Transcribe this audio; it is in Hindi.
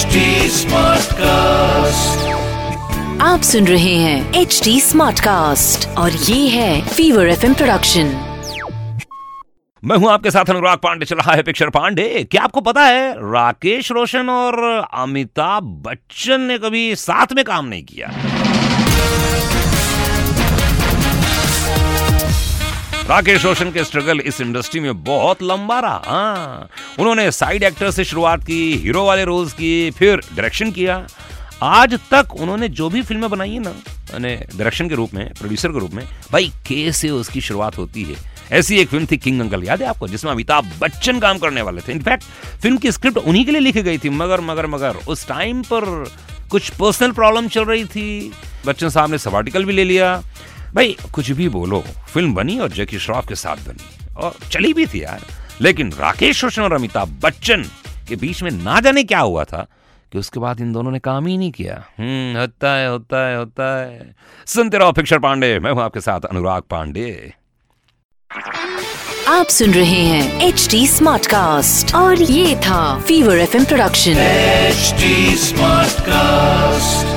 HD कास्ट आप सुन रहे हैं एच डी स्मार्ट कास्ट और ये है फीवर एफ़ प्रोडक्शन मैं हूँ आपके साथ अनुराग पांडे चल रहा है पिक्चर पांडे। क्या आपको पता है राकेश रोशन और अमिताभ बच्चन ने कभी साथ में काम नहीं किया? राकेश रोशन के स्ट्रगल इस इंडस्ट्री में बहुत लंबा रहा। हाँ। उन्होंने साइड एक्टर से शुरुआत की, हीरो वाले रोल्स की फिर डायरेक्शन किया। आज तक उन्होंने जो भी फ़िल्में बनाई है ना, यानी डायरेक्शन के रूप में, प्रोड्यूसर के रूप में, भाई के से उसकी शुरुआत होती है। ऐसी एक फ़िल्म थी किंग अंकल, याद है आपको, जिसमें अमिताभ बच्चन काम करने वाले थे। इनफैक्ट फ़िल्म की स्क्रिप्ट उन्हीं के लिए लिखी गई थी, मगर मगर मगर, उस टाइम पर कुछ पर्सनल प्रॉब्लम चल रही थी। बच्चन साहब ने सबाटिकल भी ले लिया भाई कुछ भी बोलो फ़िल्म बनी और जैकी श्रॉफ के साथ बनी। और चली भी थी यार। लेकिन राकेश रोशन और अमिताभ बच्चन के बीच में ना जाने क्या हुआ था कि उसके बाद इन दोनों ने काम ही नहीं किया। हम्म होता है होता है होता है। सुनते रहो पिक्चर पांडे मैं हूँ आपके साथ अनुराग पांडे। आप सुन रहे हैं एच डी स्मार्ट कास्ट और ये था fever F production H smart Smartcast.